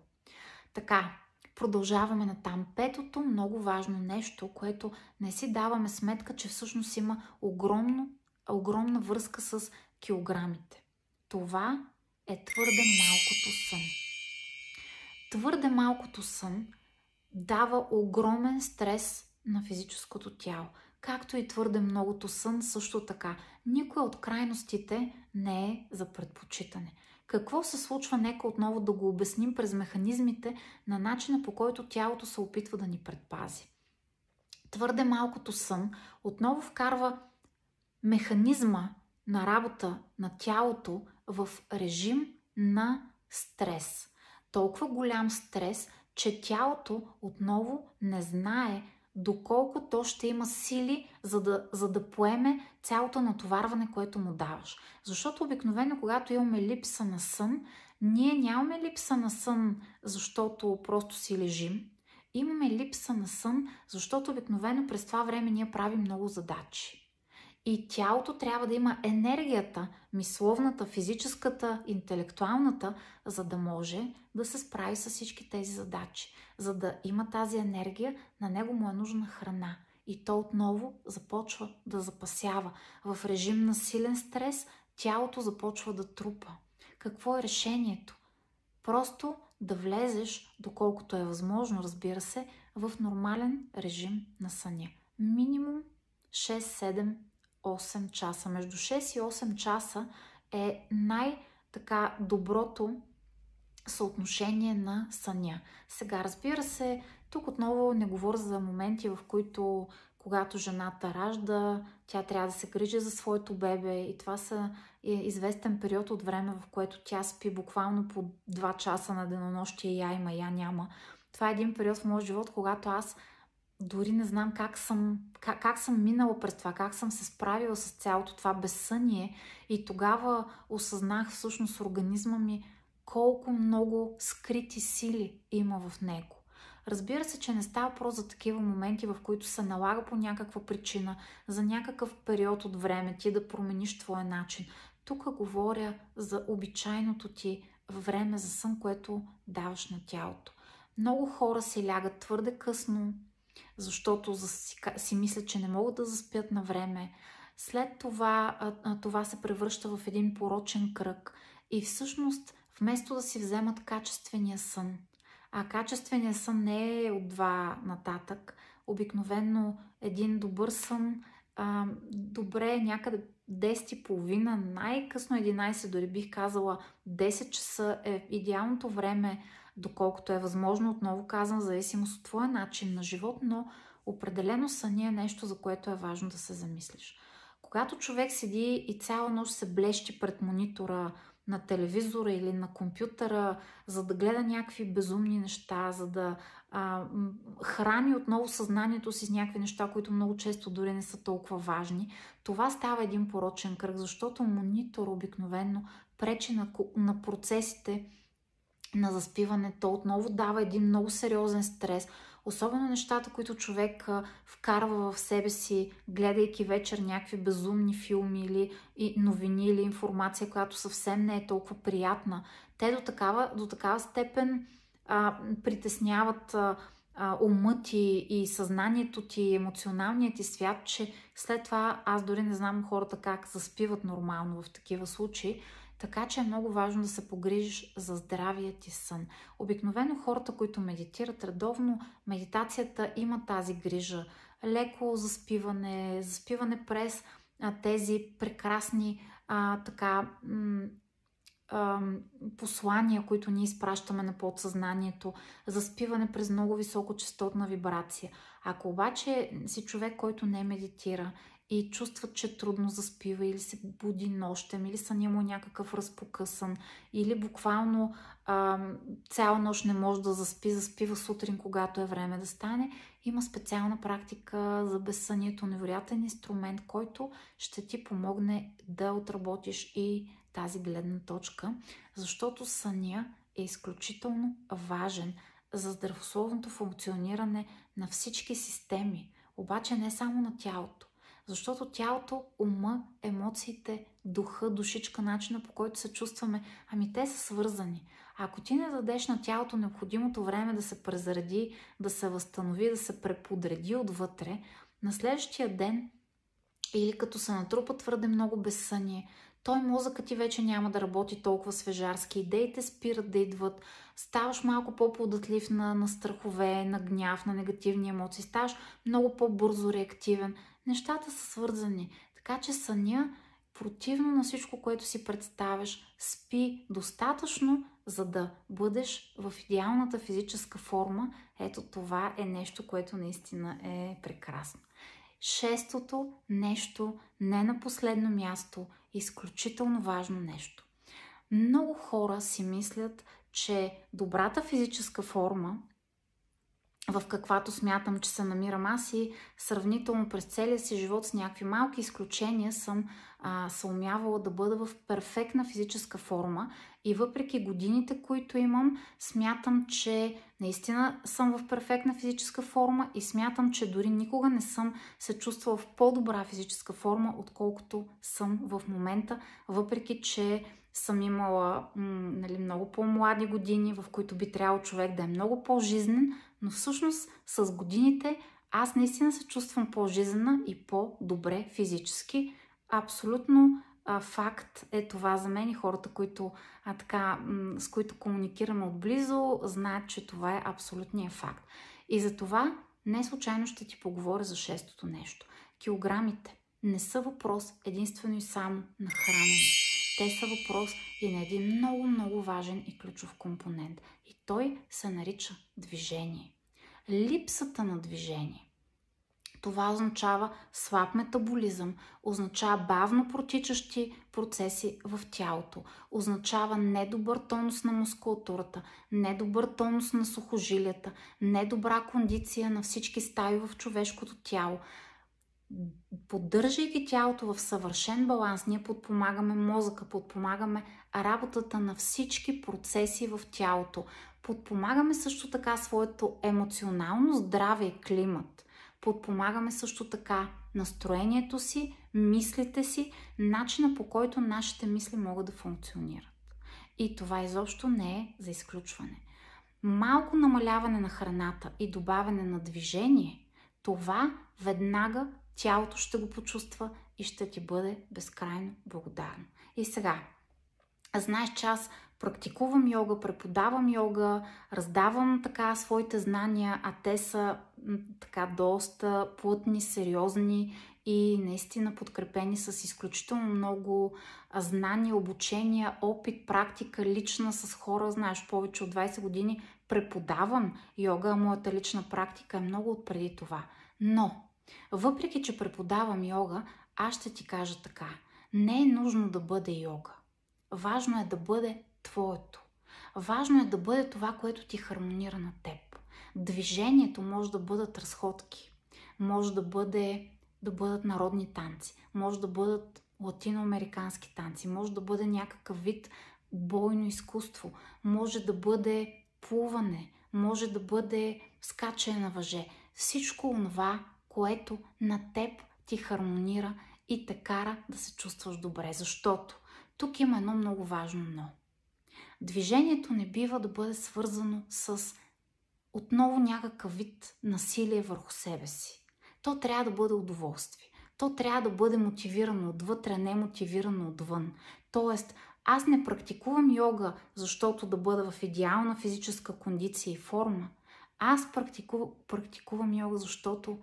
Така, продължаваме на там. Петото много важно нещо, което не си даваме сметка, че всъщност има огромно, огромна връзка с килограмите. Това е твърде малкото сън. Твърде малкото сън дава огромен стрес на физическото тяло, както и твърде многото сън също така. Никой от крайностите не е за предпочитане. Какво се случва? Нека отново да го обясним през механизмите на начина по който тялото се опитва да ни предпази. Твърде малкото сън отново вкарва механизма на работа на тялото в режим на стрес. Толкова голям стрес, че тялото отново не знае доколко то ще има сили, за да, за да поеме цялото натоварване, което му даваш. Защото обикновено, когато имаме липса на сън, ние нямаме липса на сън, защото просто си лежим. Имаме липса на сън, защото обикновено през това време ние правим много задачи. И тялото трябва да има енергията, мисловната, физическата, интелектуалната, за да може да се справи с всички тези задачи. За да има тази енергия, на него му е нужна храна. И то отново започва да запасява. В режим на силен стрес тялото започва да трупа. Какво е решението? Просто да влезеш, доколкото е възможно, разбира се, в нормален режим на съня. Минимум 6-7 8 часа. Между 6 и 8 часа е най-така доброто съотношение на съня. Сега, разбира се, тук отново не говоря за моменти, в които когато жената ражда, тя трябва да се грижи за своето бебе и това са е известен период от време, в което тя спи буквално по 2 часа на денонощие, я има, я няма. Това е един период в моят живот, когато аз дори не знам как съм, как, как съм минала през това, как съм се справила с цялото това безсъние и тогава осъзнах всъщност организма ми колко много скрити сили има в него. Разбира се, че не става въпрос за такива моменти, в които се налага по някаква причина, за някакъв период от време ти да промениш твоя начин. Тук говоря за обичайното ти време за сън, което даваш на тялото. Много хора си лягат твърде късно, защото си, мислят, че не могат да заспят на време. След това това се превръща в един порочен кръг и всъщност вместо да си вземат качествения сън, а качествения сън не е от два нататък, обикновенно един добър сън, добре е някъде 10.30, най-късно 11, дори бих казала 10 часа е идеалното време доколкото е възможно. Отново казвам, зависимост от твоя начин на живот, но определено съня е нещо, за което е важно да се замислиш. Когато човек седи и цяла нощ се блещи пред монитора на телевизора или на компютъра, за да гледа някакви безумни неща, за да а, храни отново съзнанието си с някакви неща, които много често дори не са толкова важни, това става един порочен кръг, защото монитор обикновенно пречи на, на процесите, на заспиване, то отново дава един много сериозен стрес. Особено нещата, които човек вкарва в себе си, гледайки вечер някакви безумни филми или новини или информация, която съвсем не е толкова приятна. Те до такава, до такава степен а, притесняват а, а, умът ти и съзнанието ти, емоционалният ти свят, че след това аз дори не знам хората как заспиват нормално в такива случаи. Така че е много важно да се погрижиш за здравия ти сън. Обикновено хората, които медитират редовно, медитацията има тази грижа. Леко заспиване, заспиване през а, тези прекрасни а, така м- послания, които ние изпращаме на подсъзнанието, заспиване през много високочастотна вибрация. Ако обаче си човек, който не медитира и чувстват, че трудно заспива или се буди нощем, или съня му някакъв разпокъсан, или буквално а, цяла нощ не може да заспи, заспива сутрин, когато е време да стане, има специална практика за безсънието, невероятен инструмент, който ще ти помогне да отработиш и тази гледна точка, защото съня е изключително важен за здравословното функциониране на всички системи, обаче не само на тялото. Защото тялото, ума, емоциите, духа, душичка, начина по който се чувстваме, ами те са свързани. Ако ти не дадеш на тялото необходимото време да се презареди, да се възстанови, да се преподреди отвътре, на следващия ден или като се натрупа твърде много безсъние, той мозъкът ти вече няма да работи толкова свежарски. Идеите спират да идват. Ставаш малко по-податлив на, на страхове, на гняв, на негативни емоции. Ставаш много по-бързо реактивен. Нещата са свързани. Така че съня, противно на всичко, което си представяш, спи достатъчно, за да бъдеш в идеалната физическа форма. Ето това е нещо, което наистина е прекрасно. Шестото нещо, не на последно място, изключително важно нещо. Много хора си мислят, че добрата физическа форма, в каквато смятам, че се намирам аз и сравнително през целия си живот с някакви малки изключения съм а, съумявала да бъда в перфектна физическа форма и въпреки годините, които имам, смятам, че наистина съм в перфектна физическа форма и смятам, че дори никога не съм се чувствала в по-добра физическа форма, отколкото съм в момента, въпреки че съм имала нали, много по-млади години, в които би трябвало човек да е много по-жизнен, но всъщност с годините аз наистина се чувствам по-жизнена и по-добре физически. Абсолютно факт е това за мен и хората, които, а, така, с които комуникираме отблизо, знаят, че това е абсолютният факт. И за това не случайно ще ти поговоря за шестото нещо. Килограмите не са въпрос единствено и само на хранене. Те са въпрос и на един много, много важен и ключов компонент. И той се нарича движение. Липсата на движение. Това означава слаб метаболизъм, означава бавно протичащи процеси в тялото, означава недобър тонус на мускулатурата, недобър тонус на сухожилията, недобра кондиция на всички стаи в човешкото тяло, поддържайки тялото в съвършен баланс, ние подпомагаме мозъка, подпомагаме работата на всички процеси в тялото. Подпомагаме също така своето емоционално здраве и климат. Подпомагаме също така настроението си, мислите си, начина по който нашите мисли могат да функционират. И това изобщо не е за изключване. Малко намаляване на храната и добавяне на движение, това веднага тялото ще го почувства и ще ти бъде безкрайно благодарно. И сега, знаеш, че аз практикувам йога, преподавам йога, раздавам така своите знания, а те са така доста плътни, сериозни и наистина подкрепени с изключително много знания, обучения, опит, практика, лична с хора, знаеш, повече от 20 години преподавам йога, моята лична практика е много отпреди това. Но въпреки, че преподавам йога, аз ще ти кажа така. Не е нужно да бъде йога. Важно е да бъде твоето. Важно е да бъде това, което ти хармонира на теб. Движението може да бъдат разходки, може да, бъде, да бъдат народни танци, може да бъдат латиноамерикански танци, може да бъде някакъв вид бойно изкуство, може да бъде плуване, може да бъде скачане на въже. Всичко това, което на теб ти хармонира и те кара да се чувстваш добре. Защото тук има едно много важно но. Движението не бива да бъде свързано с отново някакъв вид насилие върху себе си. То трябва да бъде удоволствие. То трябва да бъде мотивирано отвътре, не мотивирано отвън. Тоест, аз не практикувам йога, защото да бъда в идеална физическа кондиция и форма. Аз практикувам, практикувам йога, защото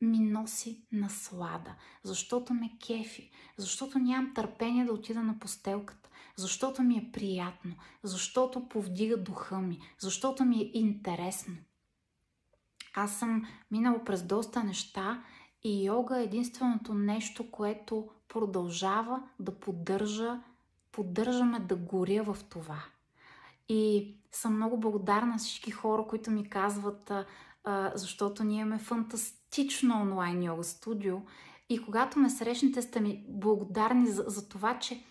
ми носи наслада, защото ме кефи, защото нямам търпение да отида на постелката, защото ми е приятно, защото повдига духа ми, защото ми е интересно. Аз съм минала през доста неща и йога е единственото нещо, което продължава да поддържа, поддържаме да горя в това. И съм много благодарна на всички хора, които ми казват, а, защото ние имаме фантастично онлайн йога студио и когато ме срещнете, сте ми благодарни за, за това, че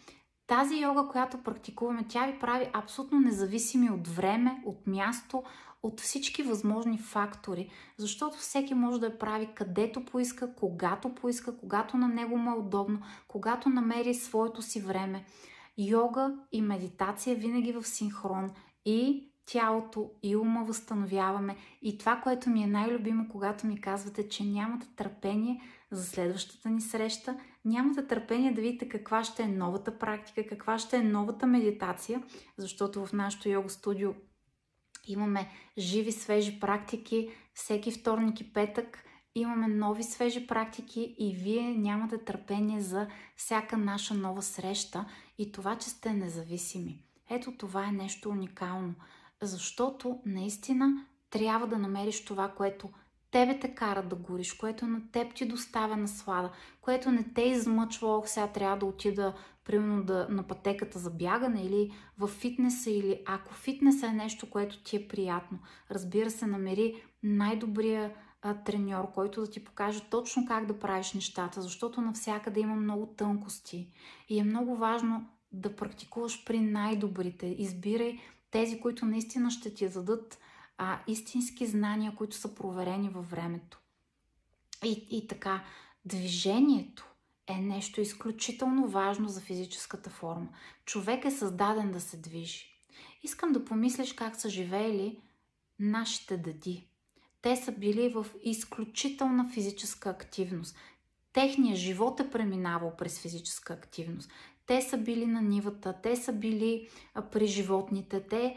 тази йога, която практикуваме, тя ви прави абсолютно независими от време, от място, от всички възможни фактори, защото всеки може да я прави където поиска, когато поиска, когато на него му е удобно, когато намери своето си време. Йога и медитация винаги в синхрон и тялото и ума възстановяваме. И това, което ми е най-любимо, когато ми казвате, че нямате търпение за следващата ни среща. Нямате търпение да видите каква ще е новата практика, каква ще е новата медитация, защото в нашото йога студио имаме живи, свежи практики всеки вторник и петък. Имаме нови свежи практики и вие нямате търпение за всяка наша нова среща и това, че сте независими. Ето това е нещо уникално, защото наистина трябва да намериш това, което тебе те кара да гориш, което на теб ти доставя наслада, което не те измъчва, ох, сега трябва да отида примерно да, на пътеката за бягане или в фитнеса, или ако фитнеса е нещо, което ти е приятно. Разбира се, намери най-добрия треньор, който да ти покаже точно как да правиш нещата, защото навсякъде има много тънкости и е много важно да практикуваш при най-добрите. Избирай тези, които наистина ще ти дадат а, истински знания, които са проверени във времето. И, и така, движението е нещо изключително важно за физическата форма. Човек е създаден да се движи. Искам да помислиш как са живеели нашите деди. Те са били в изключителна физическа активност. Техният живот е преминавал през физическа активност. Те са били на нивата, те са били при животните, те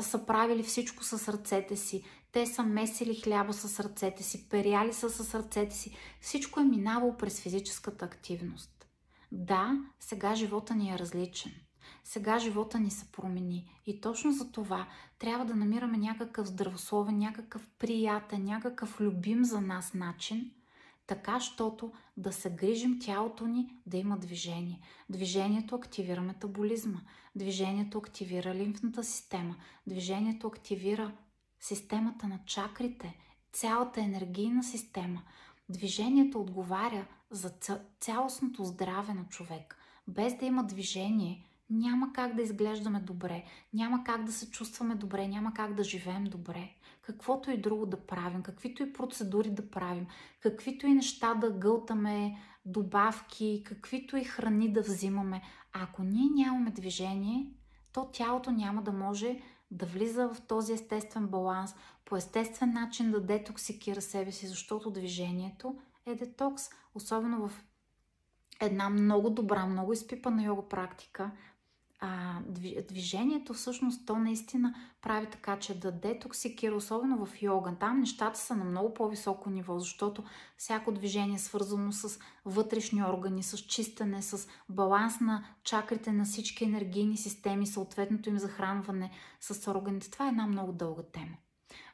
са правили всичко с ръцете си, те са месили хляба с ръцете си, перяли са с ръцете си. Всичко е минавало през физическата активност. Да, сега живота ни е различен. Сега живота ни се промени. И точно за това трябва да намираме някакъв здравословен, някакъв приятен, някакъв любим за нас начин, така, щото да се грижим тялото ни да има движение. Движението активира метаболизма, движението активира лимфната система, движението активира системата на чакрите, цялата енергийна система. Движението отговаря за цялостното здраве на човек. Без да има движение, няма как да изглеждаме добре, няма как да се чувстваме добре, няма как да живеем добре. Каквото и друго да правим, каквито и процедури да правим, каквито и неща да гълтаме, добавки, каквито и храни да взимаме, ако ние нямаме движение, то тялото няма да може да влиза в този естествен баланс, по естествен начин да детоксикира себе си, защото движението е детокс, особено в една много добра, много изпипана йога практика, а, движението всъщност то наистина прави така, че да детоксикира, особено в йога. Там нещата са на много по-високо ниво, защото всяко движение е свързано с вътрешни органи, с чистене, с баланс на чакрите на всички енергийни системи, съответното им захранване с органите. Това е една много дълга тема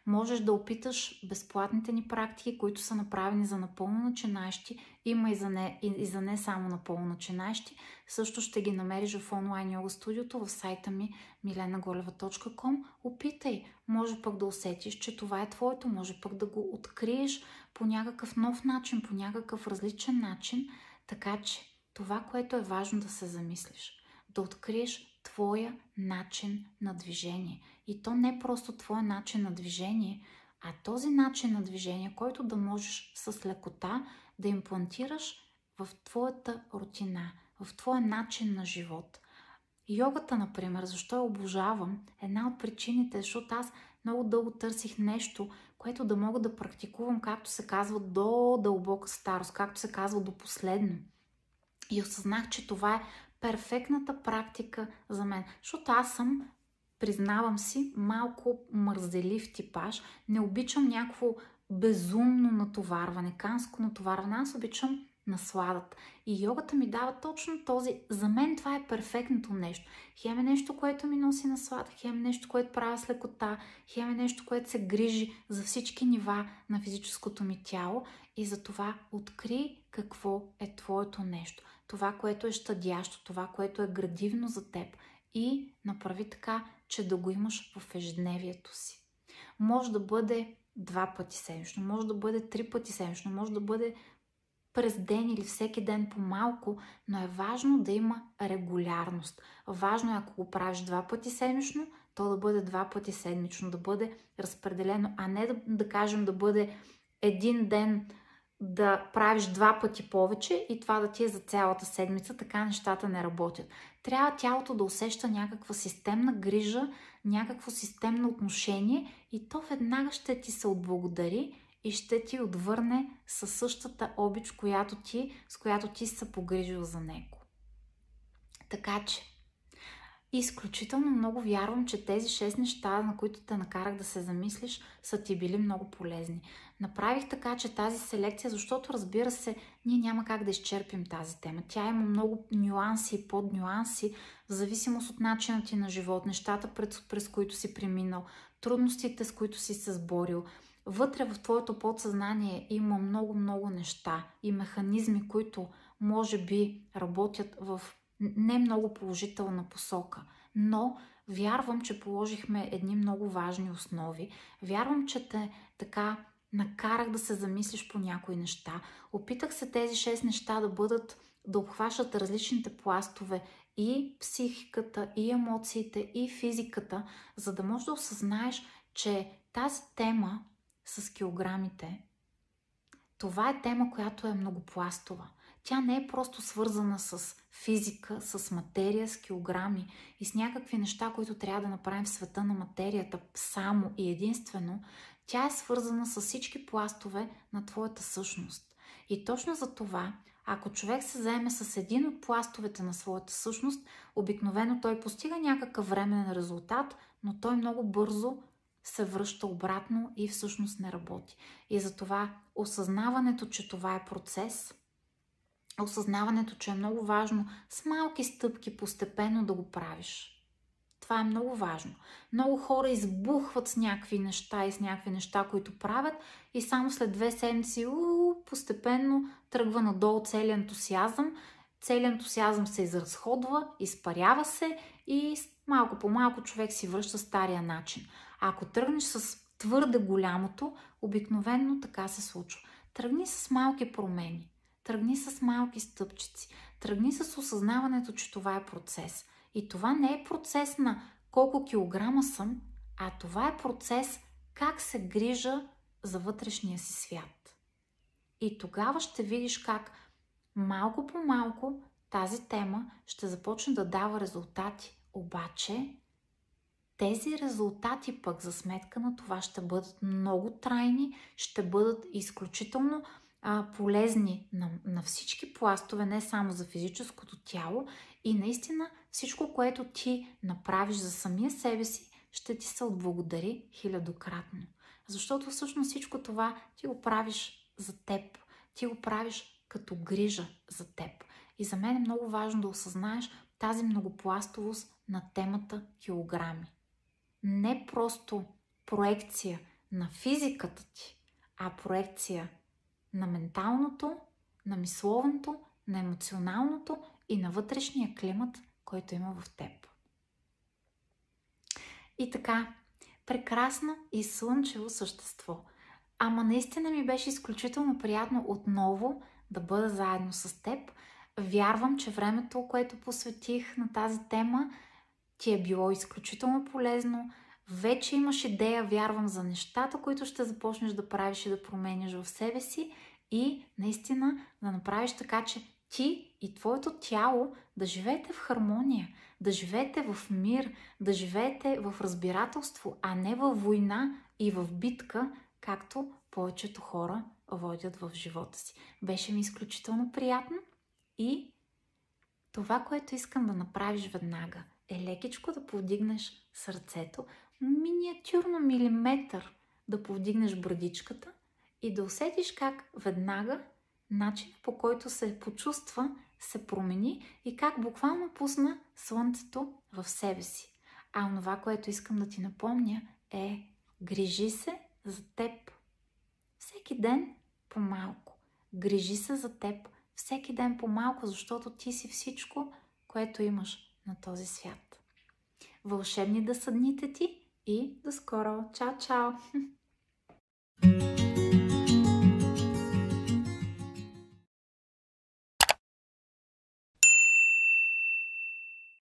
можеш да опиташ безплатните ни практики, които са направени за напълно начинаещи. Има и за не, и, за не само напълно начинаещи. Също ще ги намериш в онлайн йога студиото в сайта ми milenaголева.com. Опитай. Може пък да усетиш, че това е твоето. Може пък да го откриеш по някакъв нов начин, по някакъв различен начин. Така че това, което е важно да се замислиш, да откриеш твоя начин на движение. И то не просто твоя начин на движение, а този начин на движение, който да можеш с лекота да имплантираш в твоята рутина, в твоя начин на живот. Йогата, например, защо я обожавам, една от причините, защото аз много дълго търсих нещо, което да мога да практикувам, както се казва, до дълбока старост, както се казва, до последно. И осъзнах, че това е перфектната практика за мен. Защото аз съм, признавам си, малко мързелив типаж. Не обичам някакво безумно натоварване, канско натоварване. Аз обичам насладата. И йогата ми дава точно този. За мен това е перфектното нещо. Хем е нещо, което ми носи наслада, хем е нещо, което правя с лекота, хем е нещо, което се грижи за всички нива на физическото ми тяло. И за това откри какво е твоето нещо това, което е щадящо, това, което е градивно за теб и направи така, че да го имаш в ежедневието си. Може да бъде два пъти седмично, може да бъде три пъти седмично, може да бъде през ден или всеки ден по малко, но е важно да има регулярност. Важно е, ако го правиш два пъти седмично, то да бъде два пъти седмично, да бъде разпределено, а не да, да кажем да бъде един ден да правиш два пъти повече и това да ти е за цялата седмица, така нещата не работят. Трябва тялото да усеща някаква системна грижа, някакво системно отношение и то веднага ще ти се отблагодари и ще ти отвърне със същата обич, която ти, с която ти се погрижил за него. Така че, изключително много вярвам, че тези 6 неща, на които те накарах да се замислиш, са ти били много полезни. Направих така, че тази селекция, защото разбира се, ние няма как да изчерпим тази тема. Тя има много нюанси и поднюанси, в зависимост от начина ти на живот, нещата, през, през които си преминал, трудностите, с които си се сборил. Вътре в твоето подсъзнание има много-много неща и механизми, които може би работят в не много положителна посока. Но вярвам, че положихме едни много важни основи. Вярвам, че те така накарах да се замислиш по някои неща. Опитах се тези 6 неща да бъдат, да обхващат различните пластове и психиката, и емоциите, и физиката, за да можеш да осъзнаеш, че тази тема с килограмите, това е тема, която е многопластова. Тя не е просто свързана с физика, с материя, с килограми и с някакви неща, които трябва да направим в света на материята само и единствено. Тя е свързана с всички пластове на твоята същност. И точно за това, ако човек се заеме с един от пластовете на своята същност, обикновено той постига някакъв временен резултат, но той много бързо се връща обратно и всъщност не работи. И затова осъзнаването, че това е процес, осъзнаването, че е много важно с малки стъпки постепенно да го правиш. Това е много важно. Много хора избухват с някакви неща и с някакви неща, които правят и само след две седмици постепенно тръгва надолу целият ентусиазъм. Целият ентусиазъм се изразходва, изпарява се и малко по малко човек си връща стария начин. Ако тръгнеш с твърде голямото, обикновенно така се случва. Тръгни с малки промени. Тръгни с малки стъпчици. Тръгни с осъзнаването, че това е процес. И това не е процес на колко килограма съм, а това е процес как се грижа за вътрешния си свят. И тогава ще видиш как малко по малко тази тема ще започне да дава резултати. Обаче тези резултати пък за сметка на това ще бъдат много трайни, ще бъдат изключително а, полезни на, на всички пластове, не само за физическото тяло и наистина всичко, което ти направиш за самия себе си, ще ти се отблагодари хилядократно. Защото всъщност всичко това ти го правиш за теб. Ти го правиш като грижа за теб. И за мен е много важно да осъзнаеш тази многопластовост на темата килограми. Не просто проекция на физиката ти, а проекция на менталното, на мисловното, на емоционалното и на вътрешния климат, който има в теб. И така, прекрасно и слънчево същество. Ама наистина ми беше изключително приятно отново да бъда заедно с теб. Вярвам, че времето, което посветих на тази тема, ти е било изключително полезно. Вече имаш идея, вярвам, за нещата, които ще започнеш да правиш и да променяш в себе си и наистина да направиш така, че ти и твоето тяло да живеете в хармония, да живеете в мир, да живеете в разбирателство, а не в война и в битка, както повечето хора водят в живота си. Беше ми изключително приятно и това, което искам да направиш веднага, е лекичко да повдигнеш сърцето, миниатюрно милиметър да повдигнеш брадичката и да усетиш как веднага начин по който се почувства се промени и как буквално пусна слънцето в себе си. А онова, което искам да ти напомня е грижи се за теб. Всеки ден по-малко. Грижи се за теб всеки ден по-малко, защото ти си всичко, което имаш на този свят. Вълшебни да са дните ти и до скоро! Чао, чао!